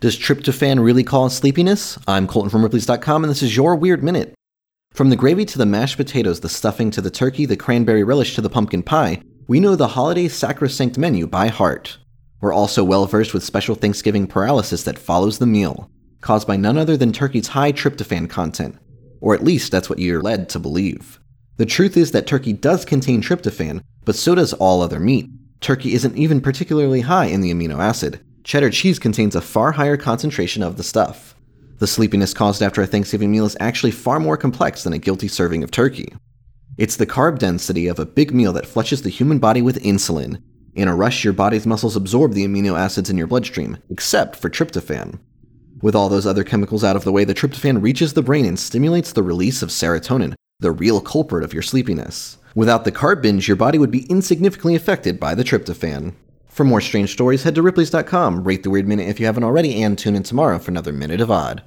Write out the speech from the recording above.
Does tryptophan really cause sleepiness? I'm Colton from Ripley's.com, and this is your Weird Minute. From the gravy to the mashed potatoes, the stuffing to the turkey, the cranberry relish to the pumpkin pie, we know the holiday sacrosanct menu by heart. We're also well versed with special Thanksgiving paralysis that follows the meal, caused by none other than turkey's high tryptophan content. Or at least that's what you're led to believe. The truth is that turkey does contain tryptophan, but so does all other meat. Turkey isn't even particularly high in the amino acid. Cheddar cheese contains a far higher concentration of the stuff. The sleepiness caused after a Thanksgiving meal is actually far more complex than a guilty serving of turkey. It's the carb density of a big meal that flushes the human body with insulin. In a rush, your body's muscles absorb the amino acids in your bloodstream, except for tryptophan. With all those other chemicals out of the way, the tryptophan reaches the brain and stimulates the release of serotonin, the real culprit of your sleepiness. Without the carb binge, your body would be insignificantly affected by the tryptophan. For more strange stories, head to Ripley's.com, rate the Weird Minute if you haven't already, and tune in tomorrow for another Minute of Odd.